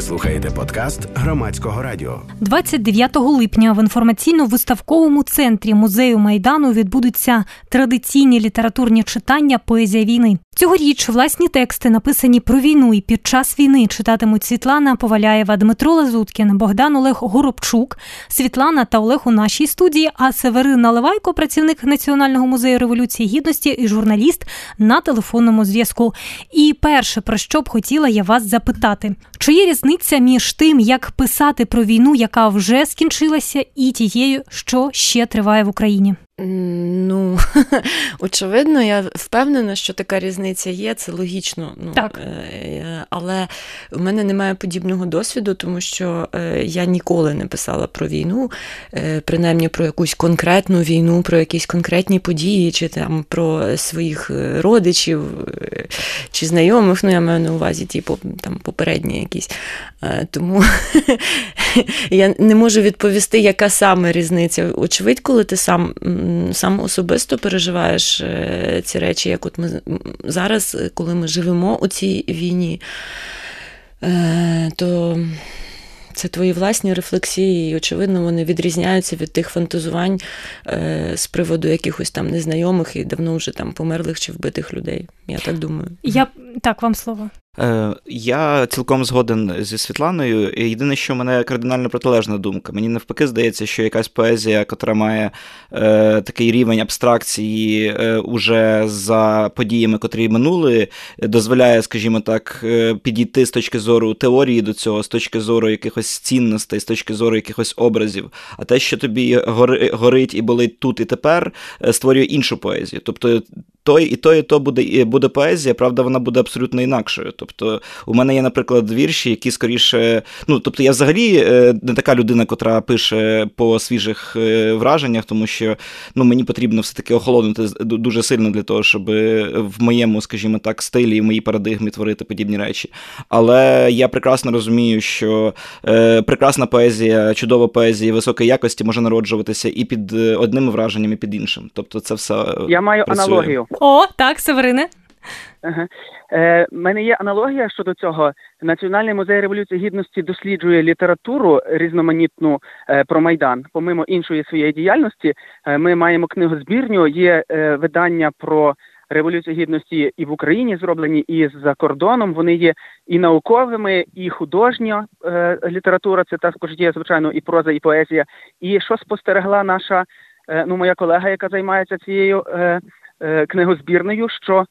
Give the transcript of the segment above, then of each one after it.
Ви слухаєте подкаст громадського радіо. 29 липня в інформаційно-виставковому центрі музею майдану відбудуться традиційні літературні читання Поезія війни. Цьогоріч власні тексти написані про війну і під час війни читатимуть Світлана Поваляєва, Дмитро Лазуткін, Богдан Олег Горобчук, Світлана та Олег у нашій студії. А Северин Наливайко, працівник Національного музею революції гідності і журналіст на телефонному зв'язку. І перше про що б хотіла я вас запитати: чи є різниця між тим, як писати про війну, яка вже скінчилася, і тією, що ще триває в Україні? Ну, очевидно, я впевнена, що така різниця є, це логічно. Ну, так. Е, але в мене немає подібного досвіду, тому що е, я ніколи не писала про війну, е, принаймні про якусь конкретну війну, про якісь конкретні події, чи там про своїх родичів чи знайомих. Ну, я маю на увазі ті там попередні якісь. Тому я не можу відповісти, яка саме різниця. Очевидь, коли ти сам сам особисто переживаєш е, ці речі, як от ми зараз, коли ми живемо у цій війні, е, то це твої власні рефлексії, і, очевидно, вони відрізняються від тих фантазувань е, з приводу якихось там незнайомих і давно вже там померлих чи вбитих людей. Я так думаю. Я так вам слово. Е, я цілком згоден зі Світланою. Єдине, що мене кардинально протилежна думка. Мені навпаки здається, що якась поезія, яка має е, такий рівень абстракції е, уже за подіями, котрі минули, дозволяє, скажімо так, е, підійти з точки зору теорії до цього, з точки зору якихось цінностей, з точки зору якихось образів. А те, що тобі гори, горить і болить тут і тепер, е, створює іншу поезію. Тобто той і то, і то буде буде поезія, правда, вона буде абсолютно інакшою. Тобто, у мене є, наприклад, вірші, які скоріше. Ну, тобто, я взагалі е, не така людина, котра пише по свіжих е, враженнях, тому що ну, мені потрібно все-таки охолонути дуже сильно для того, щоб в моєму, скажімо так, стилі, в моїй парадигмі творити подібні речі. Але я прекрасно розумію, що е, прекрасна поезія, чудова поезія високої якості може народжуватися і під е, одним враженням, і під іншим. Тобто, це все я маю працює. аналогію. О, так, Северине. Ага. Е, мене є аналогія щодо цього. Національний музей революції гідності досліджує літературу різноманітну е, про майдан. Помимо іншої своєї діяльності, е, ми маємо книгозбірню. Є е, видання про революцію гідності і в Україні зроблені, і за кордоном. Вони є і науковими, і художня е, література. Це також є звичайно і проза, і поезія. І що спостерегла наша е, ну моя колега, яка займається цією книгозбірнею, що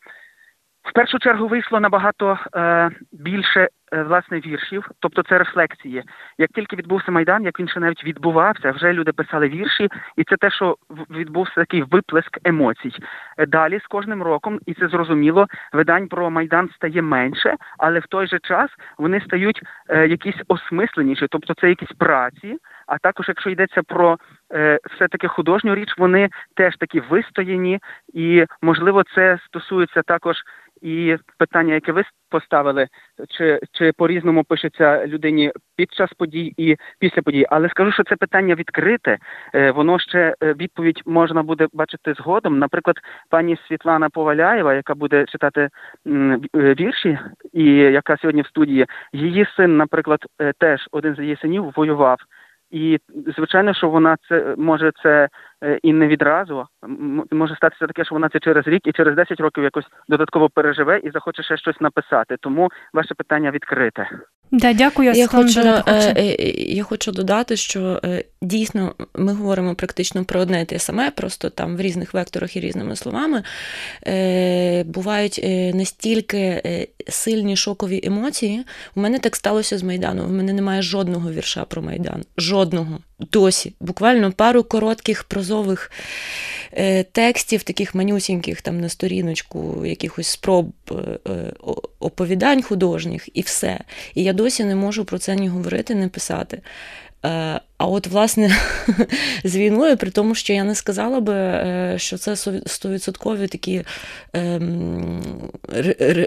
в першу чергу вийшло набагато е, більше е, власне віршів, тобто це рефлексії. Як тільки відбувся майдан, як він ще навіть відбувався, вже люди писали вірші, і це те, що відбувся такий виплеск емоцій. Е, далі з кожним роком, і це зрозуміло, видань про майдан стає менше, але в той же час вони стають е, якісь осмисленіші, тобто це якісь праці. А також, якщо йдеться про е, все таки художню річ, вони теж такі вистояні, і можливо це стосується також і питання, яке ви поставили, чи чи по різному пишеться людині під час подій і після подій. Але скажу, що це питання відкрите. Е, воно ще е, відповідь можна буде бачити згодом. Наприклад, пані Світлана Поваляєва, яка буде читати е, вірші, і яка сьогодні в студії, її син, наприклад, теж один з її синів воював. І звичайно, що вона це може це і не відразу. Може статися таке, що вона це через рік і через 10 років якось додатково переживе і захоче ще щось написати. Тому ваше питання відкрите. Да, дякую. Я хочу, е, е, я хочу додати, що дійсно ми говоримо практично про одне і те саме, просто там в різних векторах і різними словами. Бувають настільки сильні шокові емоції. У мене так сталося з Майдану. У мене немає жодного вірша про Майдан. Жодного. Досі. Буквально пару коротких прозових е, текстів, таких манюсіньких там на сторіночку, якихось спроб е, е, оповідань художніх, і все. І я досі не можу про це ні говорити, не писати. А от, власне, з війною, при тому, що я не сказала би, що це стовідсоткові такі ем,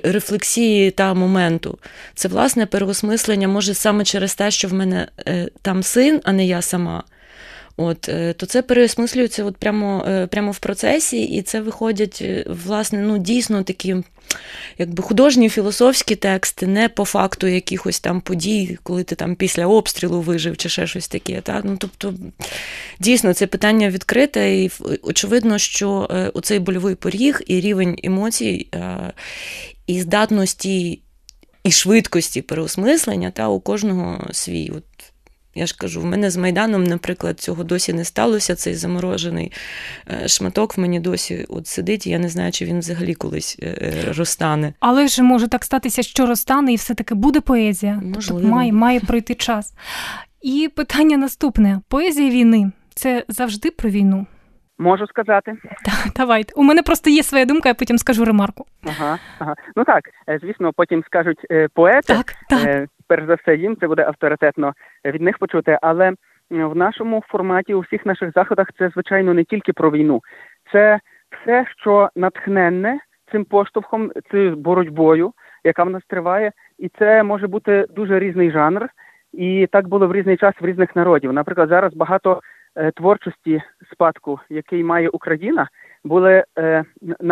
рефлексії та моменту. Це, власне, переосмислення, може, саме через те, що в мене там син, а не я сама. От, е, то це переосмислюється от прямо е, прямо в процесі, і це виходять е, власне ну, дійсно такі якби художні філософські тексти, не по факту якихось там подій, коли ти там після обстрілу вижив чи ще щось таке. Та? Ну, Тобто, дійсно, це питання відкрите, і очевидно, що оцей больовий поріг і рівень емоцій, і здатності. І швидкості переосмислення та у кожного свій. От я ж кажу, в мене з Майданом, наприклад, цього досі не сталося. Цей заморожений е, шматок в мені досі от сидить, і я не знаю, чи він взагалі колись е, е, розтане. Але ж може так статися, що розтане, і все-таки буде поезія. Тобто Можливо. Тобто має, має пройти час. І питання наступне: поезія війни це завжди про війну. Можу сказати. Так, давайте. У мене просто є своя думка, я потім скажу ремарку. Ага, ага. Ну так, звісно, потім скажуть поети. Так, так перш за все, їм це буде авторитетно від них почути. Але в нашому форматі у всіх наших заходах це звичайно не тільки про війну, це все, що натхненне цим поштовхом, цією боротьбою, яка в нас триває, і це може бути дуже різний жанр. І так було в різний час в різних народів. Наприклад, зараз багато е, творчості спадку, який має Україна, були е,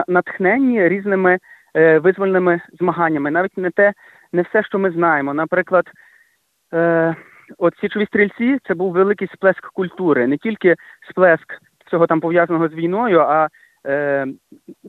натхненні різними е, визвольними змаганнями. Навіть не те, не все, що ми знаємо. Наприклад, е, от січові стрільці це був великий сплеск культури, не тільки сплеск цього там пов'язаного з війною, а е,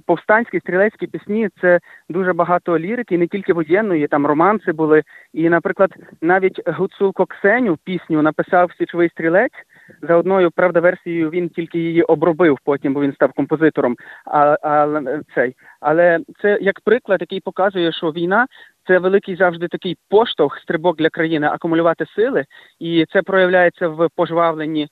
повстанські стрілецькі пісні це дуже багато лірики, не тільки воєнної, там романси були. І, наприклад, навіть Гуцул Коксеню пісню написав січовий стрілець. За одною правда версією він тільки її обробив потім, бо він став композитором. А, а цей, але це як приклад, який показує, що війна це великий завжди такий поштовх, стрибок для країни акумулювати сили, і це проявляється в пожвавленні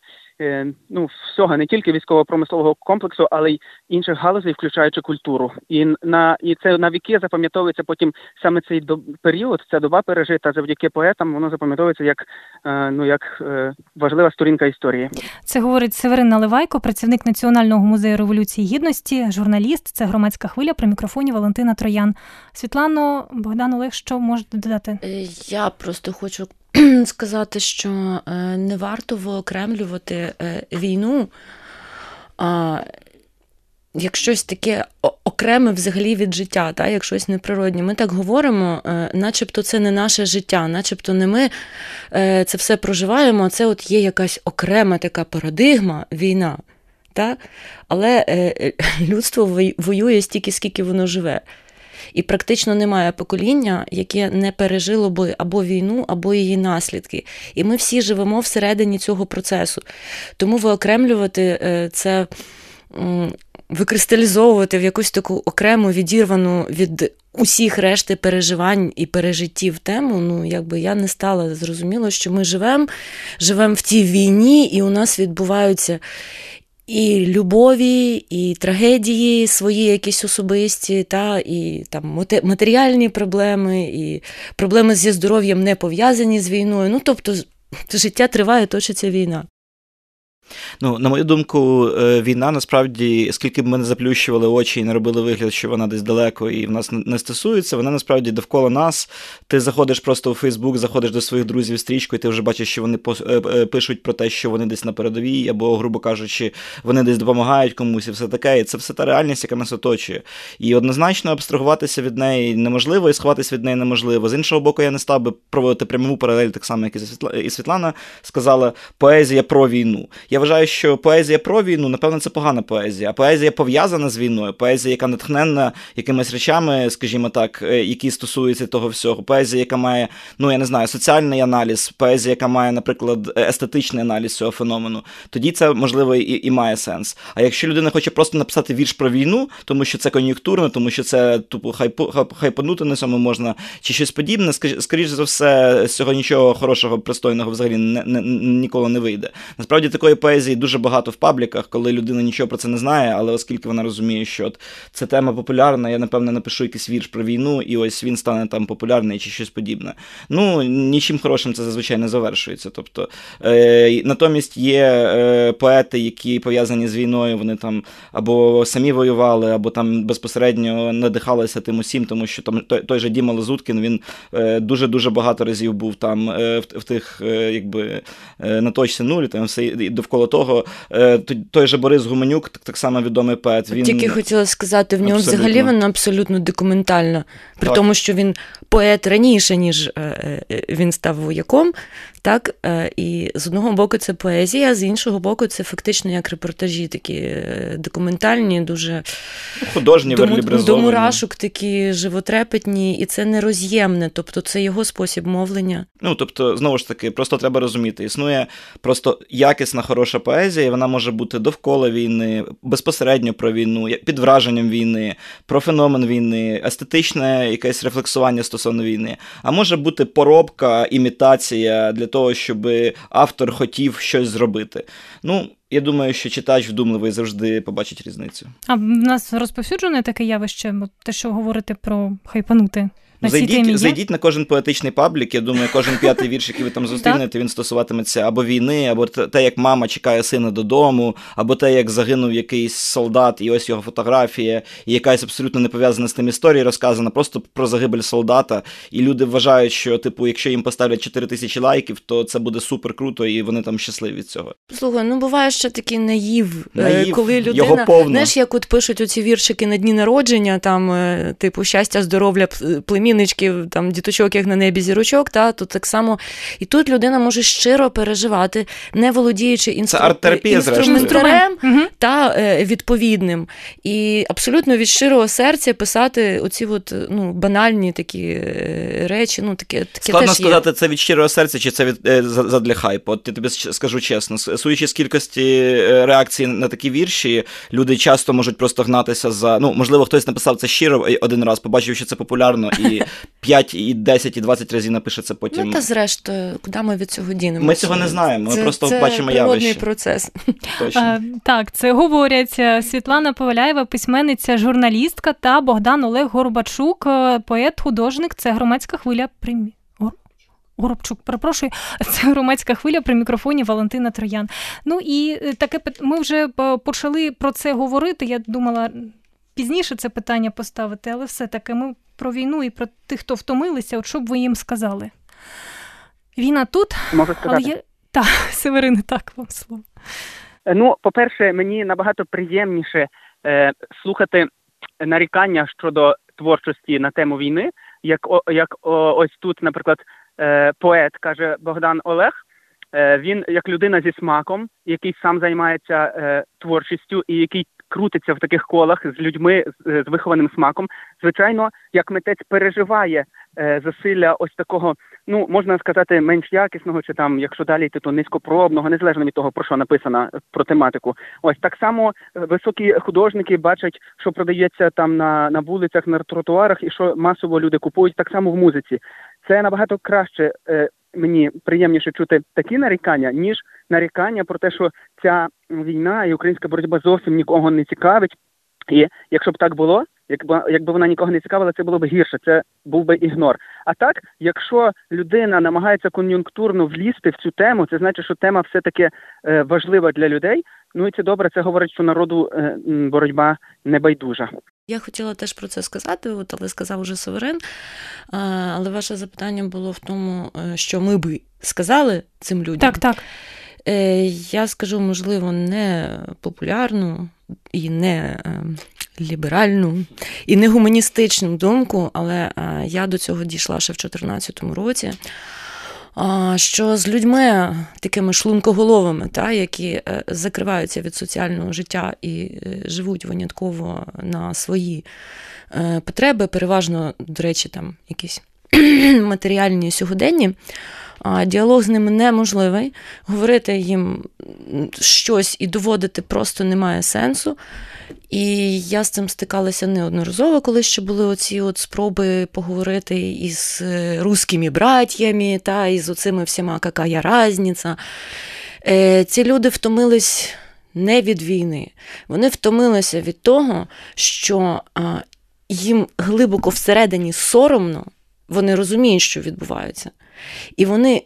ну всього не тільки військово-промислового комплексу, але й інших галузей, включаючи культуру. І на і це на віки запам'ятовується потім саме цей до період. Ця доба пережита завдяки поетам. Воно запам'ятовується як е, ну як е, важлива сторінка історії. Це говорить Северин Наливайко, працівник Національного музею революції гідності, журналіст. Це громадська хвиля при мікрофоні Валентина Троян. Світлано Богдан Олег, що можете додати? Я просто хочу сказати, що е, не варто виокремлювати е, війну як щось таке окреме взагалі від життя, та, як щось неприроднє. Ми так говоримо, е, начебто це не наше життя, начебто не ми це все проживаємо, а це от є якась окрема така парадигма, війна. Та? Але людство воює стільки, скільки воно живе. І практично немає покоління, яке не пережило би або війну, або її наслідки. І ми всі живемо всередині цього процесу. Тому виокремлювати е, це. Викристалізовувати в якусь таку окрему відірвану від усіх решти переживань і пережиттів тему, ну якби я не стала зрозуміло, що ми живемо живемо в тій війні, і у нас відбуваються і любові, і трагедії свої якісь особисті, та, і там матеріальні проблеми, і проблеми зі здоров'ям не пов'язані з війною. Ну, тобто, життя триває, точиться війна. Ну, на мою думку, е, війна насправді, скільки б ми не заплющували очі і не робили вигляд, що вона десь далеко і в нас не стосується, вона насправді довкола нас. Ти заходиш просто у Фейсбук, заходиш до своїх друзів стрічку, і ти вже бачиш, що вони е, е, пишуть про те, що вони десь на передовій, або, грубо кажучи, вони десь допомагають комусь і все таке. І це все та реальність, яка нас оточує. І однозначно абстрагуватися від неї неможливо, і сховатися від неї неможливо. З іншого боку, я не став би проводити пряму паралель, так само, як і Світлана сказала, поезія про війну. Я я вважаю, що поезія про війну, напевно, це погана поезія. А поезія пов'язана з війною, поезія, яка натхненна якимись речами, скажімо так, е, які стосуються того всього. Поезія, яка має, ну я не знаю, соціальний аналіз, поезія, яка має, наприклад, естетичний аналіз цього феномену, тоді це можливо і, і має сенс. А якщо людина хоче просто написати вірш про війну, тому що це кон'юнктурно, тому що це тупо хайпу, хайпанути на цьому можна, чи щось подібне, скоріш за все, з цього нічого хорошого, пристойного взагалі не, не, ніколи не вийде. Насправді такої поезії поезії дуже багато в пабліках, коли людина нічого про це не знає, але оскільки вона розуміє, що от ця тема популярна, я напевне напишу якийсь вірш про війну, і ось він стане там популярний чи щось подібне. Ну нічим хорошим це зазвичай не завершується. Тобто, е, натомість є е, поети, які пов'язані з війною, вони там або самі воювали, або там безпосередньо надихалися тим усім, тому що там той, той же Діма Лазуткін, він дуже дуже багато разів був там е, в, в тих, е, якби е, на точці нулі, там все довкола навколо того. Е, той же Борис Гуменюк, так само відомий поет. Він тільки хотіла сказати, в нього абсолютно. взагалі вона абсолютно документальна, при так. тому, що він поет раніше, ніж е, е, він став вояком. Так, І з одного боку це поезія, з іншого боку, це фактично як репортажі, такі документальні, дуже ну, художні, до, до мурашок такі животрепетні, і це нероз'ємне, тобто це його спосіб мовлення. Ну тобто, знову ж таки, просто треба розуміти, існує просто якісна, хороша поезія, і вона може бути довкола війни, безпосередньо про війну, під враженням війни, про феномен війни, естетичне якесь рефлексування стосовно війни. А може бути поробка, імітація для того, щоб автор хотів щось зробити. Ну, я думаю, що читач вдумливий завжди побачить різницю. А в нас розповсюджене таке явище, те, що говорити про хайпанути. На зайдіть, зайдіть на кожен поетичний паблік. Я думаю, кожен п'ятий вірш, який ви там зустрінете, він стосуватиметься або війни, або те, як мама чекає сина додому, або те, як загинув якийсь солдат, і ось його фотографія, і якась абсолютно не пов'язана з тим історія розказана, просто про загибель солдата. І люди вважають, що, типу, якщо їм поставлять 4 тисячі лайків, то це буде супер круто, і вони там щасливі від цього. Слухай, ну буває ще такий наїв, е, наїв коли людина його повно. знаєш, як от пишуть оці віршики на дні народження, там, е, типу, щастя, здоров'я, племіння племінничків, там діточок, як на небі зірочок, та то так само і тут людина може щиро переживати, не володіючи інстру... інструментарем та е, відповідним. І абсолютно від щирого серця писати оці от, ну, банальні такі е, речі. Ну, таке, таке Складно теж сказати, це від щирого серця, чи це від е, задля хайпу. От я тобі скажу чесно, судячи з кількості е, реакцій на такі вірші, люди часто можуть просто гнатися за. Ну, можливо, хтось написав це щиро один раз, побачив, що це популярно, і 5, і 10, і 20 разів напише це потім. Ну, та зрештою, куди ми від цього дінемо? Ми цього не знаємо, ми це, просто це бачимо явище. процес. Точно. А, так, це говорять е, Світлана Поваляєва, письменниця, журналістка та Богдан Олег Горбачук, е, поет, художник. Це громадська хвиля примі. Горобчук, перепрошую, це громадська хвиля при мікрофоні Валентина Троян. Ну і е, таке ми вже почали про це говорити. Я думала пізніше це питання поставити, але все-таки ми про війну і про тих, хто втомилися, от що б ви їм сказали? Війна тут, Можу сказати. але є. Так, Северине, так вам слово. Е, ну, по-перше, мені набагато приємніше е, слухати нарікання щодо творчості на тему війни, як о, як о, ось тут, наприклад, е, поет каже Богдан Олег. Е, він як людина зі смаком, який сам займається е, творчістю і який крутиться в таких колах з людьми з, з вихованим смаком. Звичайно, як митець переживає е, засилля ось такого, ну можна сказати, менш якісного, чи там, якщо далі йти, то низькопробного, незалежно від того, про що написано про тематику. Ось так само високі художники бачать, що продається там на на вулицях, на тротуарах, і що масово люди купують так само в музиці. Це набагато краще. Е, Мені приємніше чути такі нарікання, ніж нарікання про те, що ця війна і українська боротьба зовсім нікого не цікавить. І якщо б так було, якби якби вона нікого не цікавила, це було б гірше. Це був би ігнор. А так, якщо людина намагається кон'юнктурно влізти в цю тему, це значить, що тема все таки е, важлива для людей. Ну і це добре. Це говорить, що народу е, боротьба не байдужа. Я хотіла теж про це сказати, от, але сказав уже Суверен. Але ваше запитання було в тому, е, що ми би сказали цим людям. Так, так. Е, я скажу, можливо, не популярну і не е, ліберальну, і не гуманістичну думку, але я до цього дійшла ще в 2014 році що з людьми такими шлункоголовими, та, які е, закриваються від соціального життя і е, живуть винятково на свої е, потреби, переважно, до речі, там якісь матеріальні сьогоденні. Діалог з ними неможливий, говорити їм щось і доводити просто немає сенсу. І я з цим стикалася неодноразово, коли ще були оці от спроби поговорити із е, русскими братьями, та із оцими всіма какая разниця. Е, ці люди втомились не від війни, вони втомилися від того, що їм глибоко всередині соромно, вони розуміють, що відбувається. І вони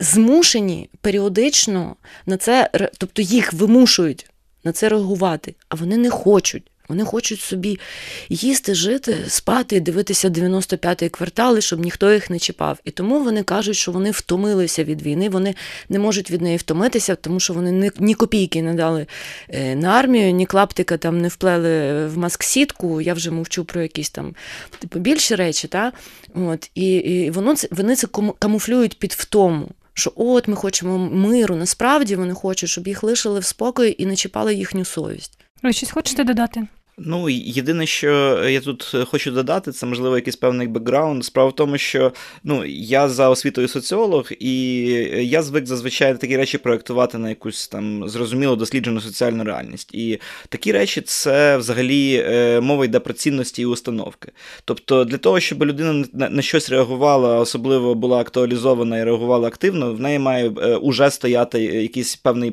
змушені періодично на це, тобто їх вимушують на це реагувати, а вони не хочуть. Вони хочуть собі їсти, жити, спати, дивитися 95-й квартал, щоб ніхто їх не чіпав. І тому вони кажуть, що вони втомилися від війни, вони не можуть від неї втомитися, тому що вони ні копійки не дали е, на армію, ні клаптика там не вплели в маск-сітку. Я вже мовчу про якісь там типу більші речі. Та? От, І і воно це вони це камуфлюють під втому. Що от ми хочемо миру. Насправді вони хочуть, щоб їх лишили в спокої і не чіпали їхню совість. Ви щось хочете додати? Ну, єдине, що я тут хочу додати, це можливо якийсь певний бекграунд. Справа в тому, що ну, я за освітою соціолог, і я звик зазвичай такі речі проєктувати на якусь там зрозуміло досліджену соціальну реальність. І такі речі це взагалі е, мова йде про цінності і установки. Тобто, для того, щоб людина на щось реагувала, особливо була актуалізована і реагувала активно, в неї має е, уже стояти якийсь певний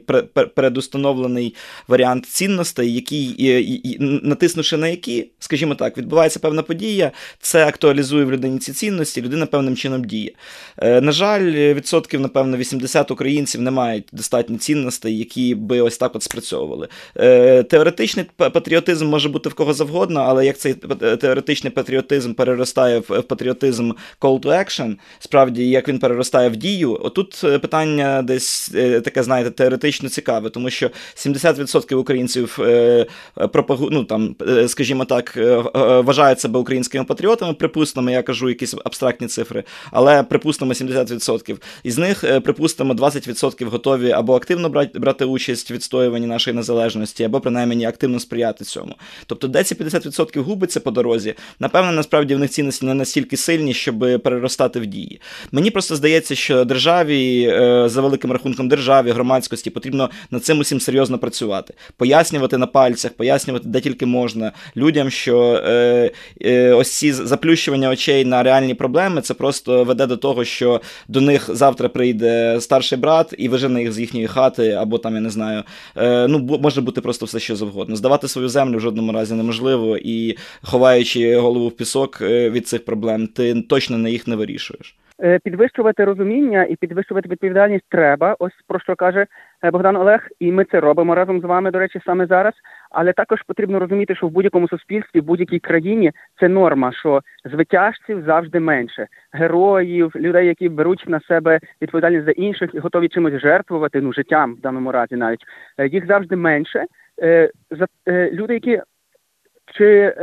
передустановлений варіант цінностей, який на натиснувши на які, скажімо так, відбувається певна подія, це актуалізує в людині ці цінності, людина певним чином діє. Е, на жаль, відсотків, напевно, 80 українців не мають достатньо цінностей, які би ось так от спрацьовували. Е, теоретичний патріотизм може бути в кого завгодно, але як цей теоретичний патріотизм переростає в патріотизм call to action, справді як він переростає в дію, отут е, питання десь таке, знаєте, теоретично цікаве, тому що 70% українців пропагу, ну, там, Е, скажімо так, е, е, вважають себе українськими патріотами, припустимо, я кажу якісь абстрактні цифри, але припустимо 70%. Із них, припустимо, 20% готові або активно брати участь в відстоюванні нашої незалежності, або принаймні активно сприяти цьому. Тобто, де ці 50% губиться по дорозі, напевно, насправді в них цінності не настільки сильні, щоб переростати в дії. Мені просто здається, що державі, за великим рахунком державі, громадськості, потрібно над цим усім серйозно працювати, пояснювати на пальцях, пояснювати, де тільки можна людям, що е, е, ось ці заплющування очей на реальні проблеми, це просто веде до того, що до них завтра прийде старший брат і вижене їх з їхньої хати, або там, я не знаю, е, ну може бути просто все що завгодно. Здавати свою землю в жодному разі неможливо, і ховаючи голову в пісок е, від цих проблем, ти точно на їх не вирішуєш. Е, підвищувати розуміння і підвищувати відповідальність треба. Ось про що каже е, Богдан Олег, і ми це робимо разом з вами. До речі, саме зараз. Але також потрібно розуміти, що в будь-якому суспільстві, в будь-якій країні це норма, що звитяжців завжди менше, героїв, людей, які беруть на себе відповідальність за інших і готові чимось жертвувати, ну життям в даному разі, навіть е, їх завжди менше. За люди, які чи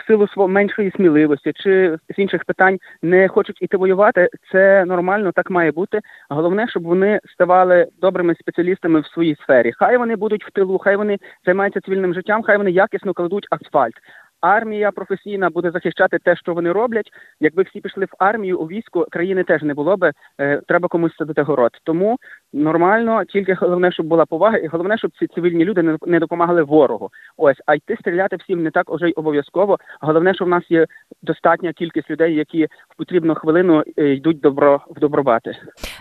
в силу свого меншої сміливості чи з інших питань не хочуть іти воювати, це нормально, так має бути. Головне, щоб вони ставали добрими спеціалістами в своїй сфері. Хай вони будуть в тилу, хай вони займаються цивільним життям, хай вони якісно кладуть асфальт армія професійна буде захищати те, що вони роблять. Якби всі пішли в армію у війську, країни теж не було би. Е, треба комусь садити город. Тому нормально, тільки головне, щоб була повага, і головне, щоб ці цивільні люди не допомагали ворогу. Ось а йти стріляти всім не так уже й обов'язково. Головне, що в нас є достатня кількість людей, які в потрібну хвилину е, йдуть добро в добробати.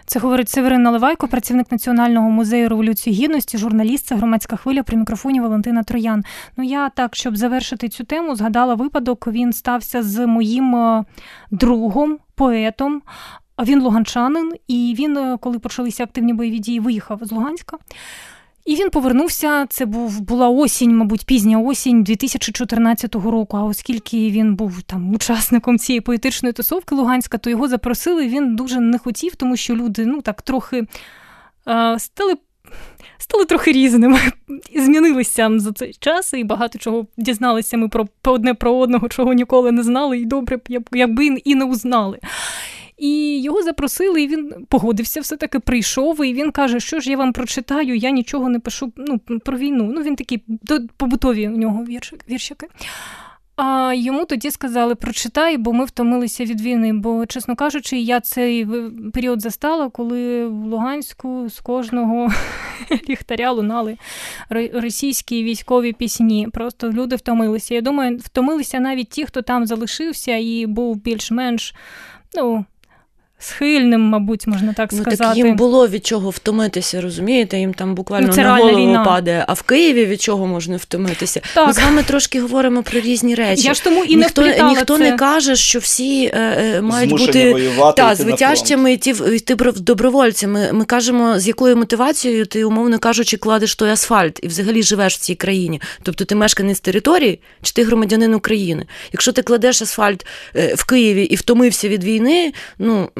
Це говорить Северин Наливайко, працівник Національного музею революції гідності, журналіст, це громадська хвиля при мікрофоні Валентина Троян. Ну я так, щоб завершити цю тему, згадала випадок. Він стався з моїм е, другом, поетом. Він луганчанин, і він, е, коли почалися активні бойові дії, виїхав з Луганська. І він повернувся. Це був була осінь, мабуть, пізня осінь 2014 року. А оскільки він був там учасником цієї поетичної тусовки Луганська, то його запросили. Він дуже не хотів, тому що люди ну так трохи е, стали. Стали трохи різними, змінилися за цей час, і багато чого дізналися ми про одне про одного, чого ніколи не знали, і добре, якби і не узнали. І його запросили, і він погодився, все-таки прийшов, і він каже, що ж я вам прочитаю, я нічого не пишу ну, про війну. Ну, він такий побутові у нього віршики. А йому тоді сказали, прочитай, бо ми втомилися від війни. Бо, чесно кажучи, я цей період застала, коли в Луганську з кожного ліхтаря лунали російські військові пісні. Просто люди втомилися. Я думаю, втомилися навіть ті, хто там залишився і був більш-менш ну, схильним, мабуть, можна так сказати. ну. Так їм було від чого втомитися, розумієте? Їм там буквально ну, на голову війна. падає. А в Києві від чого можна втомитися? Так. Ми з вами трошки говоримо про різні речі. Я ж тому і ніхто не ніхто це. не каже, що всі е, е мають Змушені бути воювати, та, звитяжцями йти, йти добровольцями. Ми кажемо, з якою мотивацією ти, умовно кажучи, кладеш той асфальт і взагалі живеш в цій країні. Тобто ти мешканець території, чи ти громадянин України. Якщо ти кладеш асфальт е, в Києві і втомився від війни, ну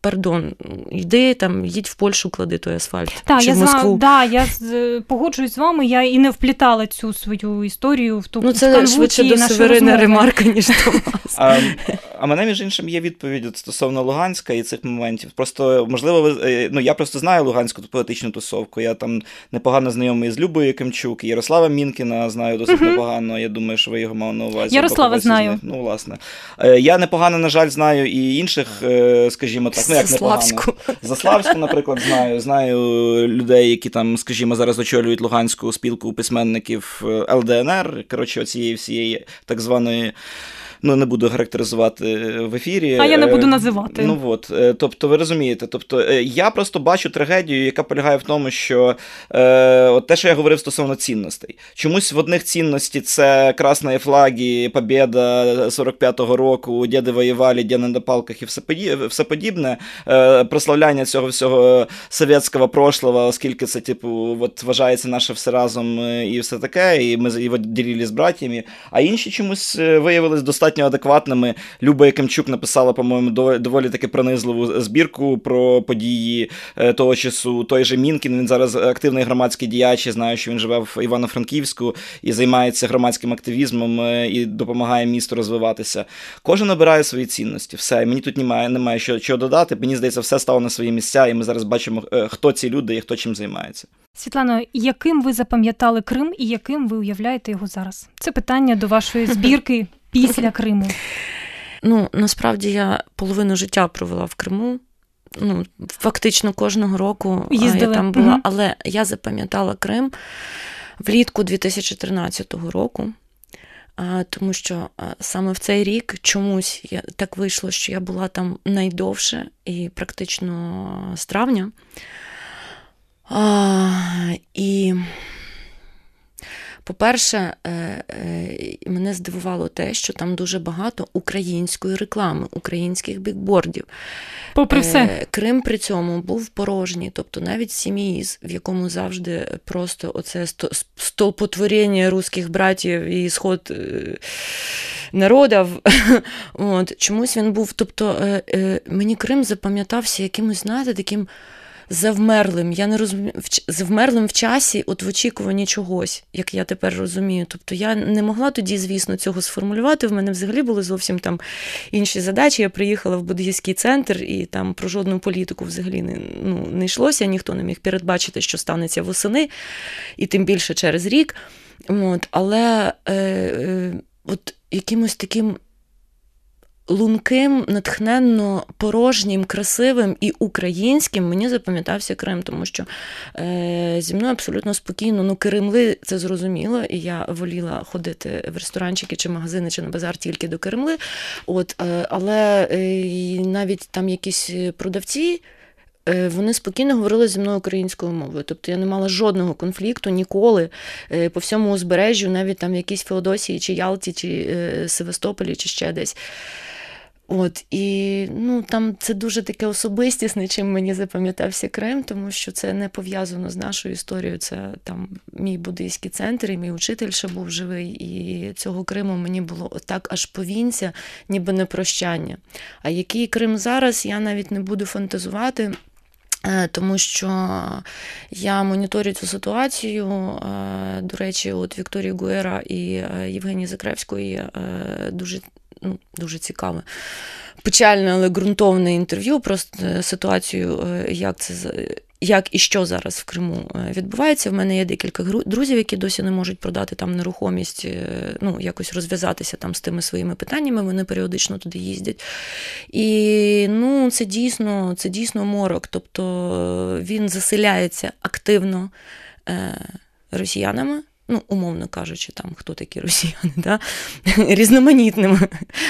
пардон, йди там, їдь в Польщу, клади той асфальт. Так, чи я в Москву. да, я погоджуюсь з вами. Я і не вплітала цю свою історію в ту Ну, це швидше до Северина ремарка, ніж до вас. А, а мене, між іншим, є відповідь стосовно Луганська і цих моментів. Просто, можливо, ви е, ну я просто знаю Луганську політичну тусовку. Я там непогано знайомий з Любою Кимчук, Ярослава Мінкіна знаю досить uh-huh. непогано. Я думаю, що ви його мав на увазі. Ярослава знаю. Ну, власне. Е, я непогано, на жаль, знаю і інших, е, скажімо так, ну як непогано. Заславську, наприклад, знаю. Знаю людей, які там, скажімо, зараз очолюють Луганську спілку письменників ЛДНР. Коротше, оцієї всієї так званої ну не буду характеризувати в ефірі. А я не буду називати. Ну от, е, тобто, ви розумієте, тобто е, я просто бачу трагедію, яка полягає в тому, що е, от те, що я говорив стосовно цінностей, чомусь в одних цінності це красні флаги, побєда 45-го року, діди воювали, діди на палках і все все подібне. Е, прославляння цього всього совєтського прошлого, оскільки це, типу, от вважається наше все разом і все таке, і ми його ділили з братями, а інші чомусь виявились достатньо достатньо адекватними. Люба Якимчук написала, по-моєму, доволі таки пронизливу збірку про події е, того часу. Той же Мінкін він зараз активний громадський діяч. Я знаю, що він живе в Івано-Франківську і займається громадським активізмом е, і допомагає місту розвиватися. Кожен обирає свої цінності. Все, мені тут немає, немає що, що додати. Мені здається, все стало на свої місця, і ми зараз бачимо, е, хто ці люди і хто чим займається. Світлано, яким ви запам'ятали Крим і яким ви уявляєте його зараз? Це питання до вашої збірки після Криму? Ну, насправді я половину життя провела в Криму. Ну, Фактично кожного року Їздили. я там була, угу. але я запам'ятала Крим влітку 2013 року. Тому що саме в цей рік чомусь я, так вийшло, що я була там найдовше і практично з травня. А, І по-перше, е, е, мене здивувало те, що там дуже багато української реклами, українських бікбордів. Попри все. Крим при цьому був порожній, тобто навіть сім'їз, в якому завжди просто оце столпотворення русських братів і сход е, народів. От, Чомусь він був. Тобто мені Крим запам'ятався якимось, знаєте, таким завмерлим. Я не розумію завмерлим в часі, от в очікуванні чогось, як я тепер розумію. Тобто я не могла тоді, звісно, цього сформулювати. В мене взагалі були зовсім там інші задачі. Я приїхала в буддійський центр, і там про жодну політику взагалі не ну, не йшлося. Ніхто не міг передбачити, що станеться восени, і тим більше через рік. От, Але е, е, от якимось таким лунким, натхненно порожнім, красивим і українським мені запам'ятався Крим, тому що е, зі мною абсолютно спокійно, ну Кремли це зрозуміло, і я воліла ходити в ресторанчики чи магазини, чи на базар тільки до Кремли. От, е, Але е, навіть там якісь продавці. Е, вони спокійно говорили зі мною українською мовою. Тобто я не мала жодного конфлікту ніколи е, по всьому узбережжю, навіть там в якійсь Феодосії, чи Ялті, чи е, Севастополі, чи ще десь. От і ну там це дуже таке особистісне, чим мені запам'ятався Крим, тому що це не пов'язано з нашою історією. Це там мій буддийський центр, і мій учитель ще був живий. І цього Криму мені було так аж повінця, ніби не прощання. А який Крим зараз, я навіть не буду фантазувати. Е, тому що я моніторю цю ситуацію. Е, до речі, от Вікторії Гуера і е, Євгенії Закревської дуже ну, дуже цікаве. Печальне, але ґрунтовне інтерв'ю про ситуацію, як це як і що зараз в Криму відбувається. В мене є декілька друзів, які досі не можуть продати там нерухомість, ну, якось розв'язатися там з тими своїми питаннями. Вони періодично туди їздять. І ну, це дійсно це дійсно морок. Тобто він заселяється активно росіянами. Ну, умовно кажучи, там хто такі росіяни, да? різноманітними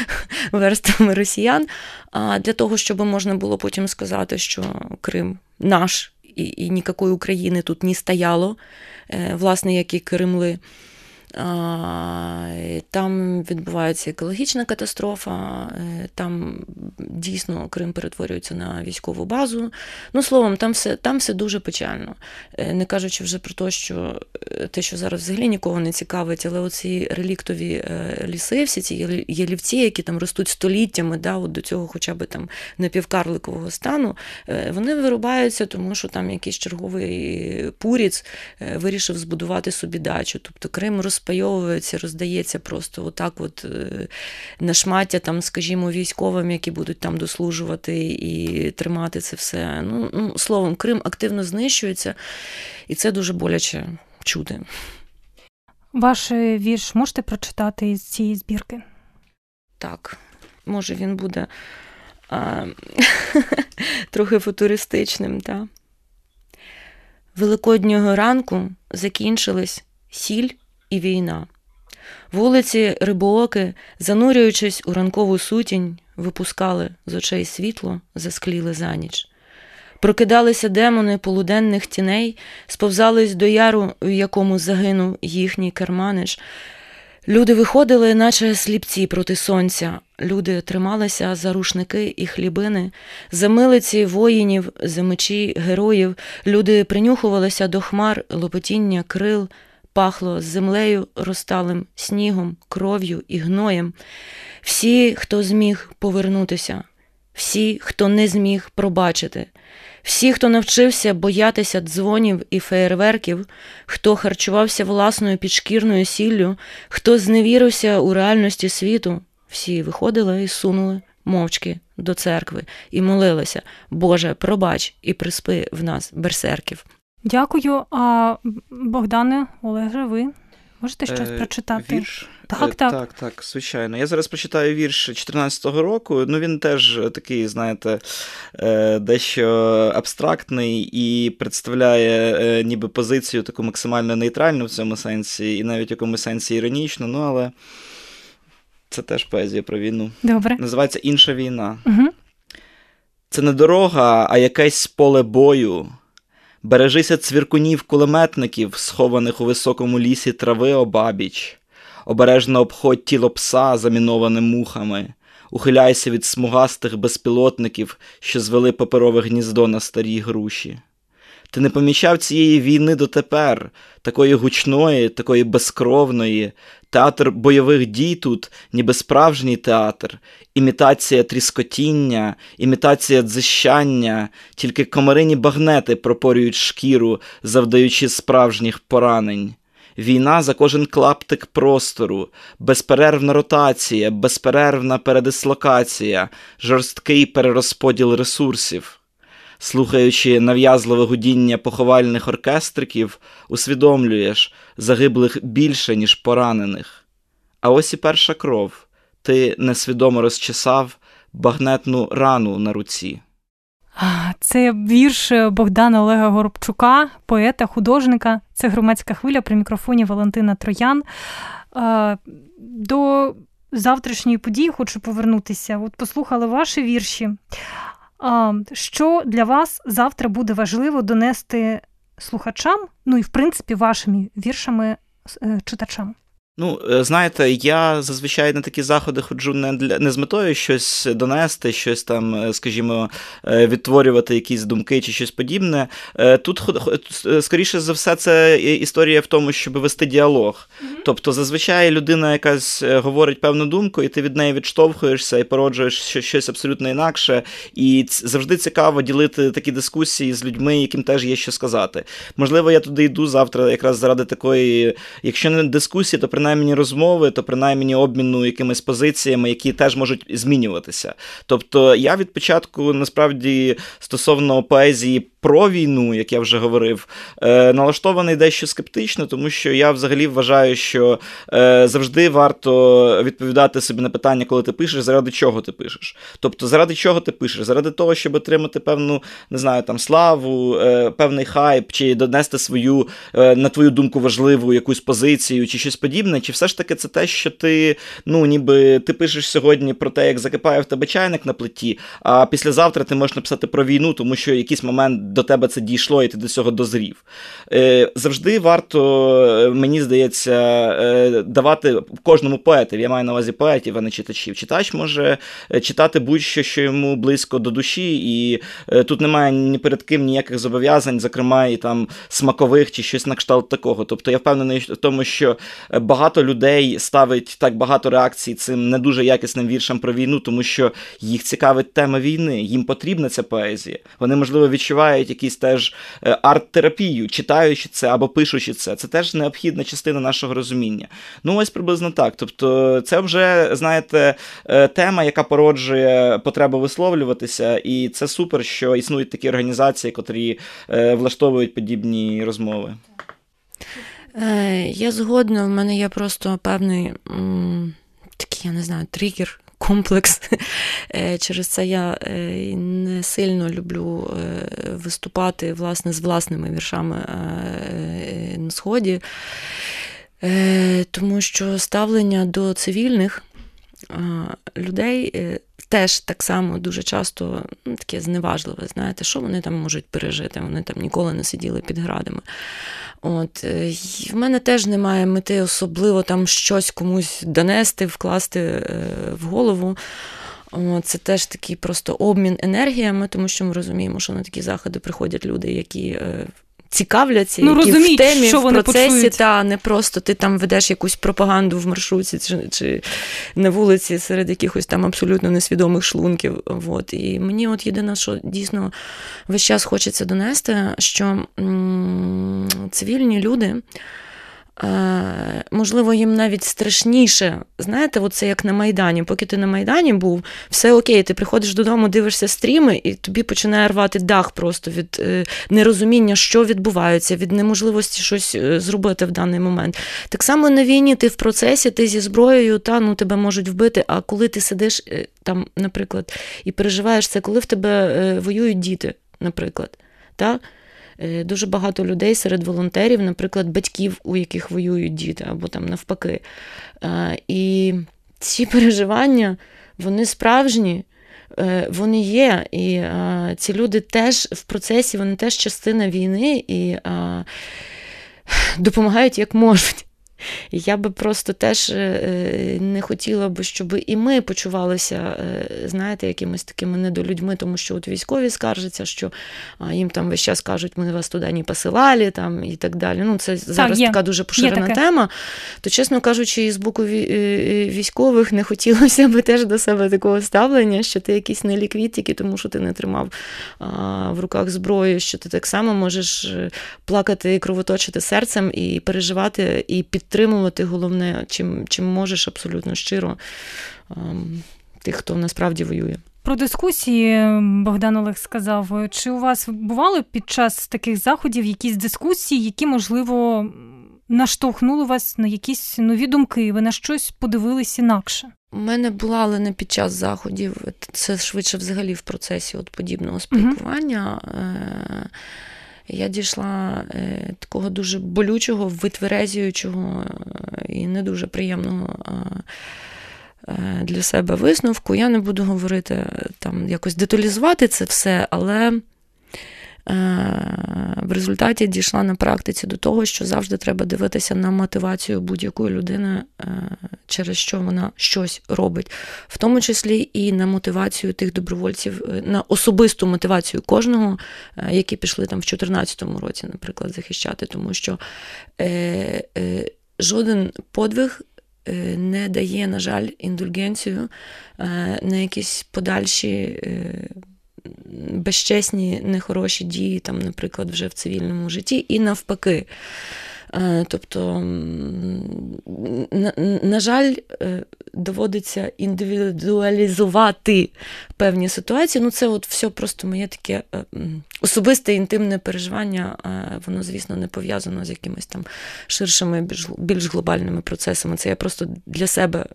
верствами росіян, а для того, щоб можна було потім сказати, що Крим наш і, і ніякої України тут не стояло, е, власне, як і Кремли. Там відбувається екологічна катастрофа, е, там дійсно Крим перетворюється на військову базу. Ну, словом, там все там все дуже печально. Е, не кажучи вже про те, що е, те, що зараз взагалі нікого не цікавить, але оці реліктові ліси, всі ці ялівці, які там ростуть століттями, да, от до цього хоча б там напівкарликового стану, вони вирубаються, тому що там якийсь черговий пуріць вирішив збудувати собі дачу. Тобто Крим розповідає розпайовується, роздається просто отак, от е, на шмаття, там, скажімо, військовим, які будуть там дослужувати і тримати це все. Ну, ну, Словом, Крим активно знищується, і це дуже боляче чути. Ваш вірш можете прочитати із цієї збірки? Так, може, він буде а, трохи футуристичним. так. Великоднього ранку закінчились сіль і війна. Вулиці Рибооки, занурюючись у ранкову сутінь, випускали з очей світло, заскліли за ніч. Прокидалися демони полуденних тіней, сповзались до яру, в якому загинув їхній керманич. Люди виходили, наче сліпці проти сонця. Люди трималися за рушники і хлібини, за милиці воїнів, за мечі героїв. Люди принюхувалися до хмар, лопотіння крил, пахло землею, розталим снігом, кров'ю і гноєм. Всі, хто зміг повернутися, всі, хто не зміг пробачити, всі, хто навчився боятися дзвонів і феєрверків, хто харчувався власною підшкірною сіллю, хто зневірився у реальності світу, всі виходили і сунули мовчки до церкви і молилися, Боже, пробач і приспи в нас берсерків. Дякую. А Богдане, Олеже, ви можете щось е, прочитати? Вірш? Так, е, так. Так, так, звичайно. Я зараз прочитаю вірш 14-го року. Ну, він теж такий, знаєте, е, дещо абстрактний і представляє е, ніби позицію таку максимально нейтральну в цьому сенсі, і навіть в якомусь сенсі іронічну, ну але це теж поезія про війну. Добре. Називається Інша війна. Угу. Це не дорога, а якесь поле бою. Бережися цвіркунів кулеметників, схованих у високому лісі трави обабіч, обережно обходь тіло пса, заміноване мухами, ухиляйся від смугастих безпілотників, що звели паперове гніздо на старій груші. Ти не помічав цієї війни дотепер, такої гучної, такої безкровної, театр бойових дій тут, ніби справжній театр, імітація тріскотіння, імітація дзищання, тільки комарині багнети пропорюють шкіру, завдаючи справжніх поранень. Війна за кожен клаптик простору, безперервна ротація, безперервна передислокація, жорсткий перерозподіл ресурсів. Слухаючи нав'язливе гудіння поховальних оркестриків, усвідомлюєш загиблих більше, ніж поранених. А ось і перша кров ти несвідомо розчесав багнетну рану на руці. Це вірш Богдана Олега Горобчука, поета, художника. Це громадська хвиля при мікрофоні Валентина Троян. До завтрашньої події хочу повернутися. От послухали ваші вірші. Що для вас завтра буде важливо донести слухачам, ну і в принципі вашими віршами е, читачам? Ну, е, знаєте, я зазвичай на такі заходи ходжу не для не з метою щось донести, щось там, е, скажімо, е, відтворювати якісь думки чи щось подібне. Тут, скоріше за все, це історія в тому, щоб вести діалог. Mm-hmm. Тобто, зазвичай людина якась говорить певну думку, і ти від неї відштовхуєшся і породжуєш щось абсолютно інакше. І завжди цікаво ділити такі дискусії з людьми, яким теж є що сказати. Можливо, я туди йду завтра, якраз заради такої, якщо не дискусії, то принаймні принаймні розмови, то принаймні обміну якимись позиціями, які теж можуть змінюватися. Тобто я від початку насправді стосовно поезії про війну, як я вже говорив, е, налаштований дещо скептично, тому що я взагалі вважаю, що е, завжди варто відповідати собі на питання, коли ти пишеш, заради чого ти пишеш. Тобто, заради чого ти пишеш? Заради того, щоб отримати певну, не знаю, там славу, е, певний хайп, чи донести свою, на твою думку, важливу якусь позицію, чи щось подібне, чи все ж таки це те, що ти, ну, ніби ти пишеш сьогодні про те, як закипає в тебе чайник на плиті, а післязавтра ти можеш написати про війну, тому що якийсь момент до тебе це дійшло, і ти до цього дозрів. Е, Завжди варто, е, мені здається, е, давати кожному поетові, я маю на увазі поетів, а не читачів. Читач може е, читати будь-що, що йому близько до душі, і е, тут немає ні перед ким ніяких зобов'язань, зокрема і там смакових чи щось на кшталт такого. Тобто я впевнений в тому, що багато людей ставить так багато реакцій цим не дуже якісним віршам про війну, тому що їх цікавить тема війни, їм потрібна ця поезія. Вони, можливо, відчувають відчувають якісь теж е, арт-терапію, читаючи це або пишучи це. Це теж необхідна частина нашого розуміння. Ну, ось приблизно так. Тобто, це вже, знаєте, е, тема, яка породжує потребу висловлюватися, і це супер, що існують такі організації, котрі е, влаштовують подібні розмови. Я згодна, в мене є просто певний такий, я не знаю, тригер комплекс. Е, через це я е, не сильно люблю е, виступати власне, з власними віршами на Сході, тому що ставлення до цивільних людей теж так само дуже часто ну, таке зневажливе. Знаєте, що вони там можуть пережити? Вони там ніколи не сиділи під градами. От, е, В мене теж немає мети особливо там щось комусь донести, вкласти е, в голову. Це теж такий просто обмін енергіями, тому що ми розуміємо, що на такі заходи приходять люди, які е, цікавляться, ну, які розуміють, в темі, що в вони процесі, почують. та не просто ти там ведеш якусь пропаганду в маршрутці чи чи на вулиці серед якихось там абсолютно несвідомих шлунків. От. І мені от єдине, що дійсно весь час хочеться донести, що м- цивільні люди. Е, можливо, їм навіть страшніше. Знаєте, це як на Майдані. Поки ти на Майдані був, все окей, ти приходиш додому, дивишся стріми, і тобі починає рвати дах просто від е, нерозуміння, що відбувається, від неможливості щось е, зробити в даний момент. Так само на війні ти в процесі, ти зі зброєю, та ну тебе можуть вбити. А коли ти сидиш там, наприклад, і переживаєш це, коли в тебе воюють діти, наприклад. Та? Е, дуже багато людей серед волонтерів, наприклад, батьків, у яких воюють діти, або там навпаки. Е, і ці переживання, вони справжні. Е, вони є, і а, ці люди теж в процесі, вони теж частина війни і а, допомагають як можуть. Я би просто теж е, не хотіла би, щоб і ми почувалися, е, знаєте, якимись такими недолюдьми, тому що от військові скаржаться, що їм там весь час кажуть, ми вас туди не посилали там, і так далі. Ну, Це зараз є. така дуже поширена тема. То, чесно кажучи, і з боку е, військових не хотілося би теж до себе такого ставлення, що ти якийсь неліквід, тільки тому що ти не тримав в руках зброю, що ти так само можеш плакати і кровоточити серцем і переживати, і під підтримувати головне, чим чим можеш абсолютно щиро ем, тих, хто насправді воює. Про дискусії Богдан Олег сказав. Чи у вас бували під час таких заходів якісь дискусії, які, можливо, наштовхнули вас на якісь нові думки? Ви на щось подивились інакше? У мене була, але не під час заходів. Це швидше взагалі в процесі от подібного спілкування. Uh-huh я дійшла е, такого дуже болючого, витверезюючого е, і не дуже приємного. Е, для себе висновку. Я не буду говорити там якось деталізувати це все, але в результаті дійшла на практиці до того, що завжди треба дивитися на мотивацію будь-якої людини, е, через що вона щось робить, в тому числі і на мотивацію тих добровольців, е, на особисту мотивацію кожного, які пішли там в 2014 році, наприклад, захищати, тому що жоден подвиг. Не дає, на жаль, індульгенцію на якісь подальші безчесні, нехороші дії, там, наприклад, вже в цивільному житті, і навпаки. Е, тобто, на, на жаль, е, доводиться індивідуалізувати певні ситуації. Ну, це от все просто моє таке е, особисте інтимне переживання. Воно, звісно, не пов'язано з якимись там ширшими, більш, більш глобальними процесами. Це я просто для себе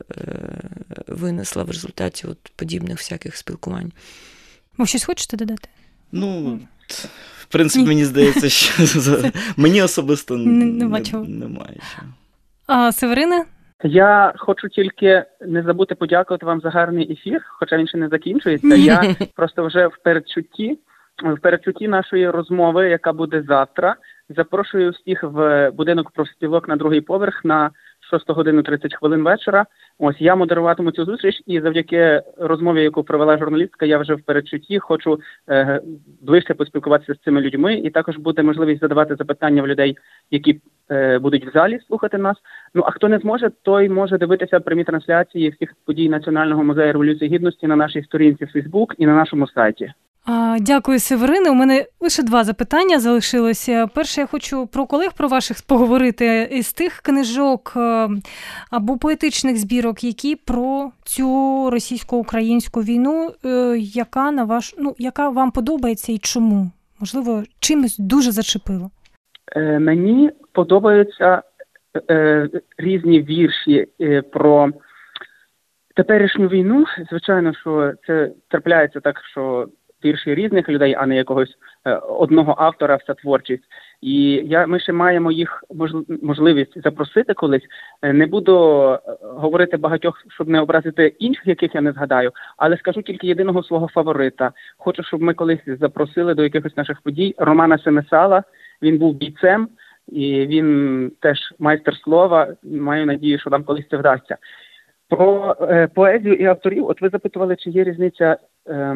винесла в результаті от подібних всяких спілкувань. Ви щось хочете додати? Ну, в принципі, мені здається, що мені особисто не, не немає. А Северине? Я хочу тільки не забути подякувати вам за гарний ефір, хоча він ще не закінчується. Я просто вже в передчутті, в передчутті нашої розмови, яка буде завтра. Запрошую всіх в будинок профспілок на другий поверх на 6 годину 30 хвилин вечора. Ось я модеруватиму цю зустріч, і завдяки розмові, яку провела журналістка, я вже в передчутті хочу е, ближче поспілкуватися з цими людьми, і також буде можливість задавати запитання в людей, які е, будуть в залі слухати нас. Ну а хто не зможе, той може дивитися прямі трансляції всіх подій Національного музею революції гідності на нашій сторінці Facebook і на нашому сайті. Дякую, Северине. У мене лише два запитання залишилося. Перше, я хочу про колег про ваших поговорити із тих книжок е, або поетичних збірок, які про цю російсько-українську війну, е, яка на ваш ну яка вам подобається і чому? Можливо, чимось дуже зачепило? Е, мені подобаються різні вірші про. Теперішню війну, звичайно, що це трапляється так, що вірші різних людей, а не якогось е, одного автора вся творчість. І я ми ще маємо їх можливість запросити колись. Е, не буду е, говорити багатьох, щоб не образити інших, яких я не згадаю, але скажу тільки єдиного свого фаворита. Хочу, щоб ми колись запросили до якихось наших подій Романа Семесала. Він був бійцем. І він теж майстер слова. Маю надію, що нам колись це вдасться. Про е, поезію і авторів. От ви запитували, чи є різниця е,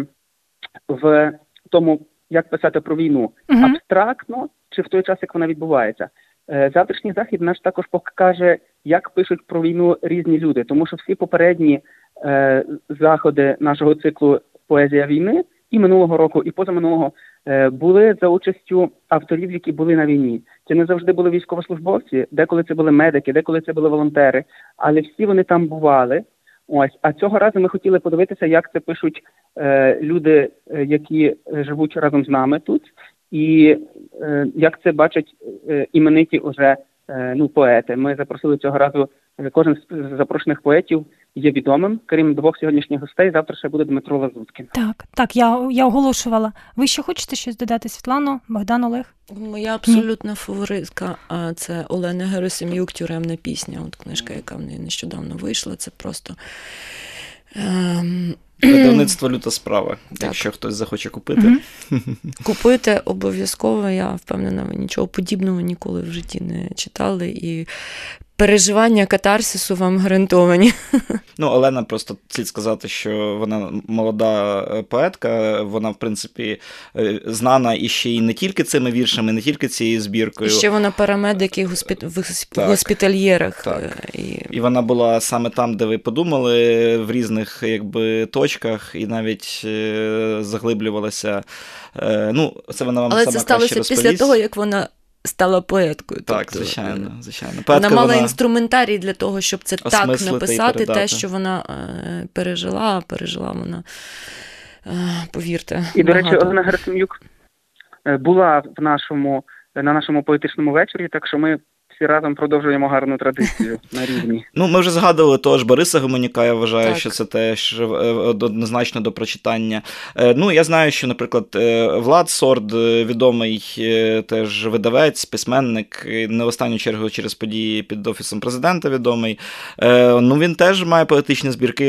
в тому, як писати про війну uh-huh. абстрактно чи в той час, як вона відбувається. Е, завтрашній захід наш також покаже, як пишуть про війну різні люди, тому що всі попередні е, заходи нашого циклу Поезія війни і минулого року, і позаминулого е, були за участю авторів, які були на війні. Це не завжди були військовослужбовці, деколи це були медики, деколи це були волонтери, але всі вони там бували. Ось, а цього разу ми хотіли подивитися, як це пишуть люди, е, які живуть разом з нами тут, і е, як це бачать е, імениті уже е, ну поети. Ми запросили цього разу. Е, кожен з запрошених поетів є відомим. Крім двох сьогоднішніх гостей, завтра ще буде Дмитро Лазуткін. Так, так, я я оголошувала. Ви ще хочете щось додати, Світлано, Богдан Олег? Моя абсолютна Ні. фаворитка це Олена Герасим'юк, тюремна пісня. От книжка, яка в неї нещодавно вийшла. Це просто. Ем... Видавництво люта справа, так. якщо хтось захоче купити. Mm-hmm. Купуйте обов'язково, я впевнена, ви нічого подібного ніколи в житті не читали. І переживання катарсису вам гарантовані. Ну, Олена просто слід сказати, що вона молода е, поетка, вона, в принципі, е, знана і ще й не тільки цими віршами, не тільки цією збіркою. І ще вона парамедик і госпі... в так, госпітальєрах. Так. Е, і... і вона була саме там, де ви подумали, в різних якби, точках, і навіть заглиблювалася. Ну, це вона вам Але сама це сталося після того, як вона стала поеткою. Так, тобто, звичайно. звичайно. Поетка, вона мала вона... інструментарій для того, щоб це так написати, те, що вона е, пережила, пережила вона, е, повірте. І, багато. до речі, Олена Герасим'юк е, була в нашому, на нашому поетичному вечорі, так що ми всі разом продовжуємо гарну традицію на рівні. Ну, ми вже згадували того ж Бориса Гуменюка, я вважаю, так. що це теж е, однозначно до прочитання. Е, ну, я знаю, що, наприклад, е, Влад Сорд, відомий теж видавець, письменник, не в останню чергу через події під офісом президента відомий. Ну, він теж має поетичні збірки,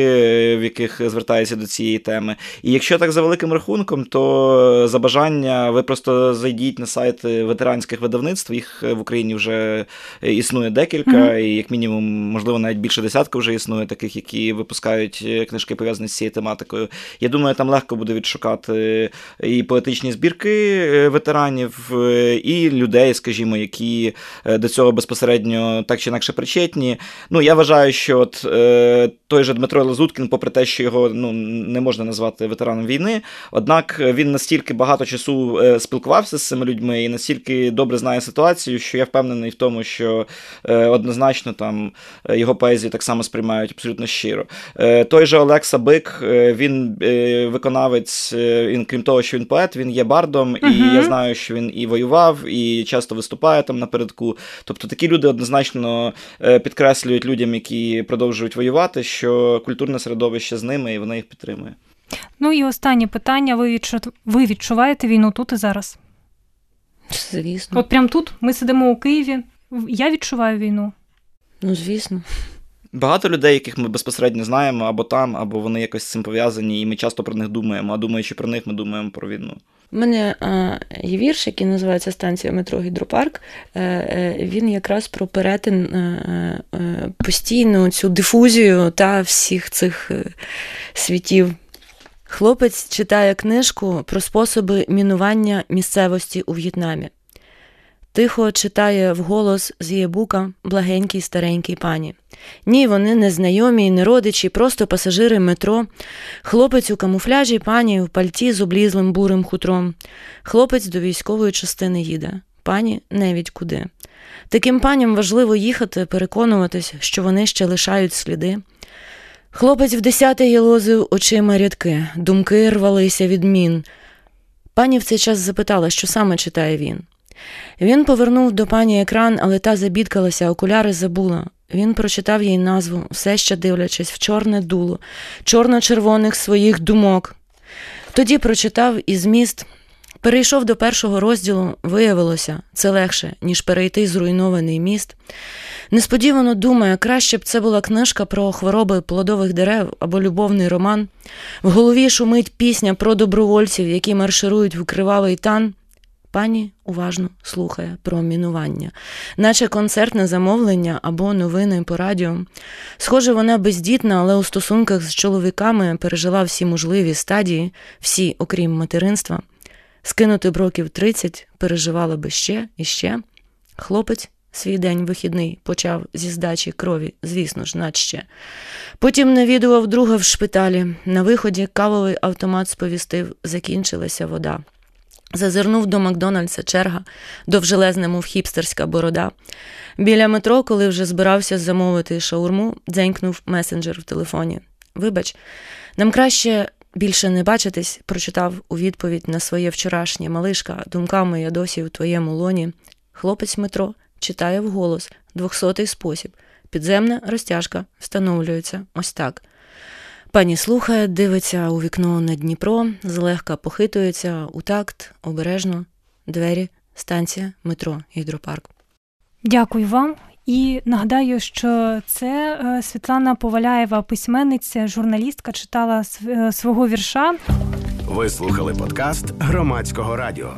в яких звертається до цієї теми. І якщо так за великим рахунком, то за бажання ви просто зайдіть на сайт ветеранських видавництв, їх в Україні вже існує декілька, mm-hmm. і як мінімум, можливо, навіть більше десятка вже існує таких, які випускають е, книжки пов'язані з цією тематикою. Я думаю, там легко буде відшукати і поетичні збірки е, ветеранів, і людей, скажімо, які до цього безпосередньо так чи інакше причетні. Ну, я вважаю, що от той же Дмитро Лазуткін, попри те, що його ну, не можна назвати ветераном війни, однак він настільки багато часу спілкувався з цими людьми і настільки добре знає ситуацію, що я впевнений в тому, що однозначно там його поезії так само сприймають абсолютно щиро. Той же Олекса Бик, він виконавець, він, крім того, що він поет, він є бардом, і uh я знаю, що він і воював, і часто виступає там напередку. Тобто такі люди однозначно підкреслюють людям, які продовжують воювати, що культурне середовище з ними і воно їх підтримує. Ну і останнє питання: ви відчу... ви відчуваєте війну тут і зараз? Звісно. От прямо тут ми сидимо у Києві. Я відчуваю війну. Ну, звісно. Багато людей, яких ми безпосередньо знаємо, або там, або вони якось з цим пов'язані, і ми часто про них думаємо. А думаючи про них, ми думаємо про війну. У мене а, є вірш, який називається Станція метро Гідропарк. Е, е, він якраз про перетин е, постійну цю дифузію та всіх цих світів. Хлопець читає книжку про способи мінування місцевості у В'єтнамі. Тихо читає вголос з єбука благенький старенький пані. Ні, вони не знайомі, не родичі, просто пасажири метро. Хлопець у камуфляжі, пані в пальті з облізлим бурим хутром. Хлопець до військової частини їде, пані невідь куди. Таким паням важливо їхати, переконуватись, що вони ще лишають сліди. Хлопець в десятий ялозив очима рядки, думки рвалися від мін. Пані в цей час запитала, що саме читає він. Він повернув до пані екран, але та забідкалася, окуляри забула. Він прочитав їй назву, все ще дивлячись в чорне дуло, чорно-червоних своїх думок. Тоді прочитав і зміст. Перейшов до першого розділу, виявилося, це легше, ніж перейти зруйнований міст. Несподівано думає, краще б це була книжка про хвороби плодових дерев або любовний роман. В голові шумить пісня про добровольців, які марширують в кривавий тан. Пані уважно слухає про мінування, наче концертне замовлення або новини по радіо. Схоже, вона бездітна, але у стосунках з чоловіками пережила всі можливі стадії, всі, окрім материнства. Скинути б років 30 переживала би ще і ще. Хлопець свій день вихідний почав зі здачі крові, звісно ж, наче. Потім навідував друга в шпиталі. На виході кавовий автомат сповістив, закінчилася вода. Зазирнув до Макдональдса черга, довжелезна, мов хіпстерська борода. Біля метро, коли вже збирався замовити шаурму, дзенькнув месенджер в телефоні. Вибач, нам краще більше не бачитись, прочитав у відповідь на своє вчорашнє малишка, думками я досі у твоєму лоні. Хлопець метро читає вголос, двохсотий спосіб. Підземна розтяжка встановлюється ось так. Пані слухає, дивиться у вікно на Дніпро, злегка похитується у такт, обережно, двері, станція, метро, гідропарк. Дякую вам. І нагадаю, що це е, Світлана Поваляєва, письменниця, журналістка, читала е, свого вірша. Ви слухали подкаст громадського радіо.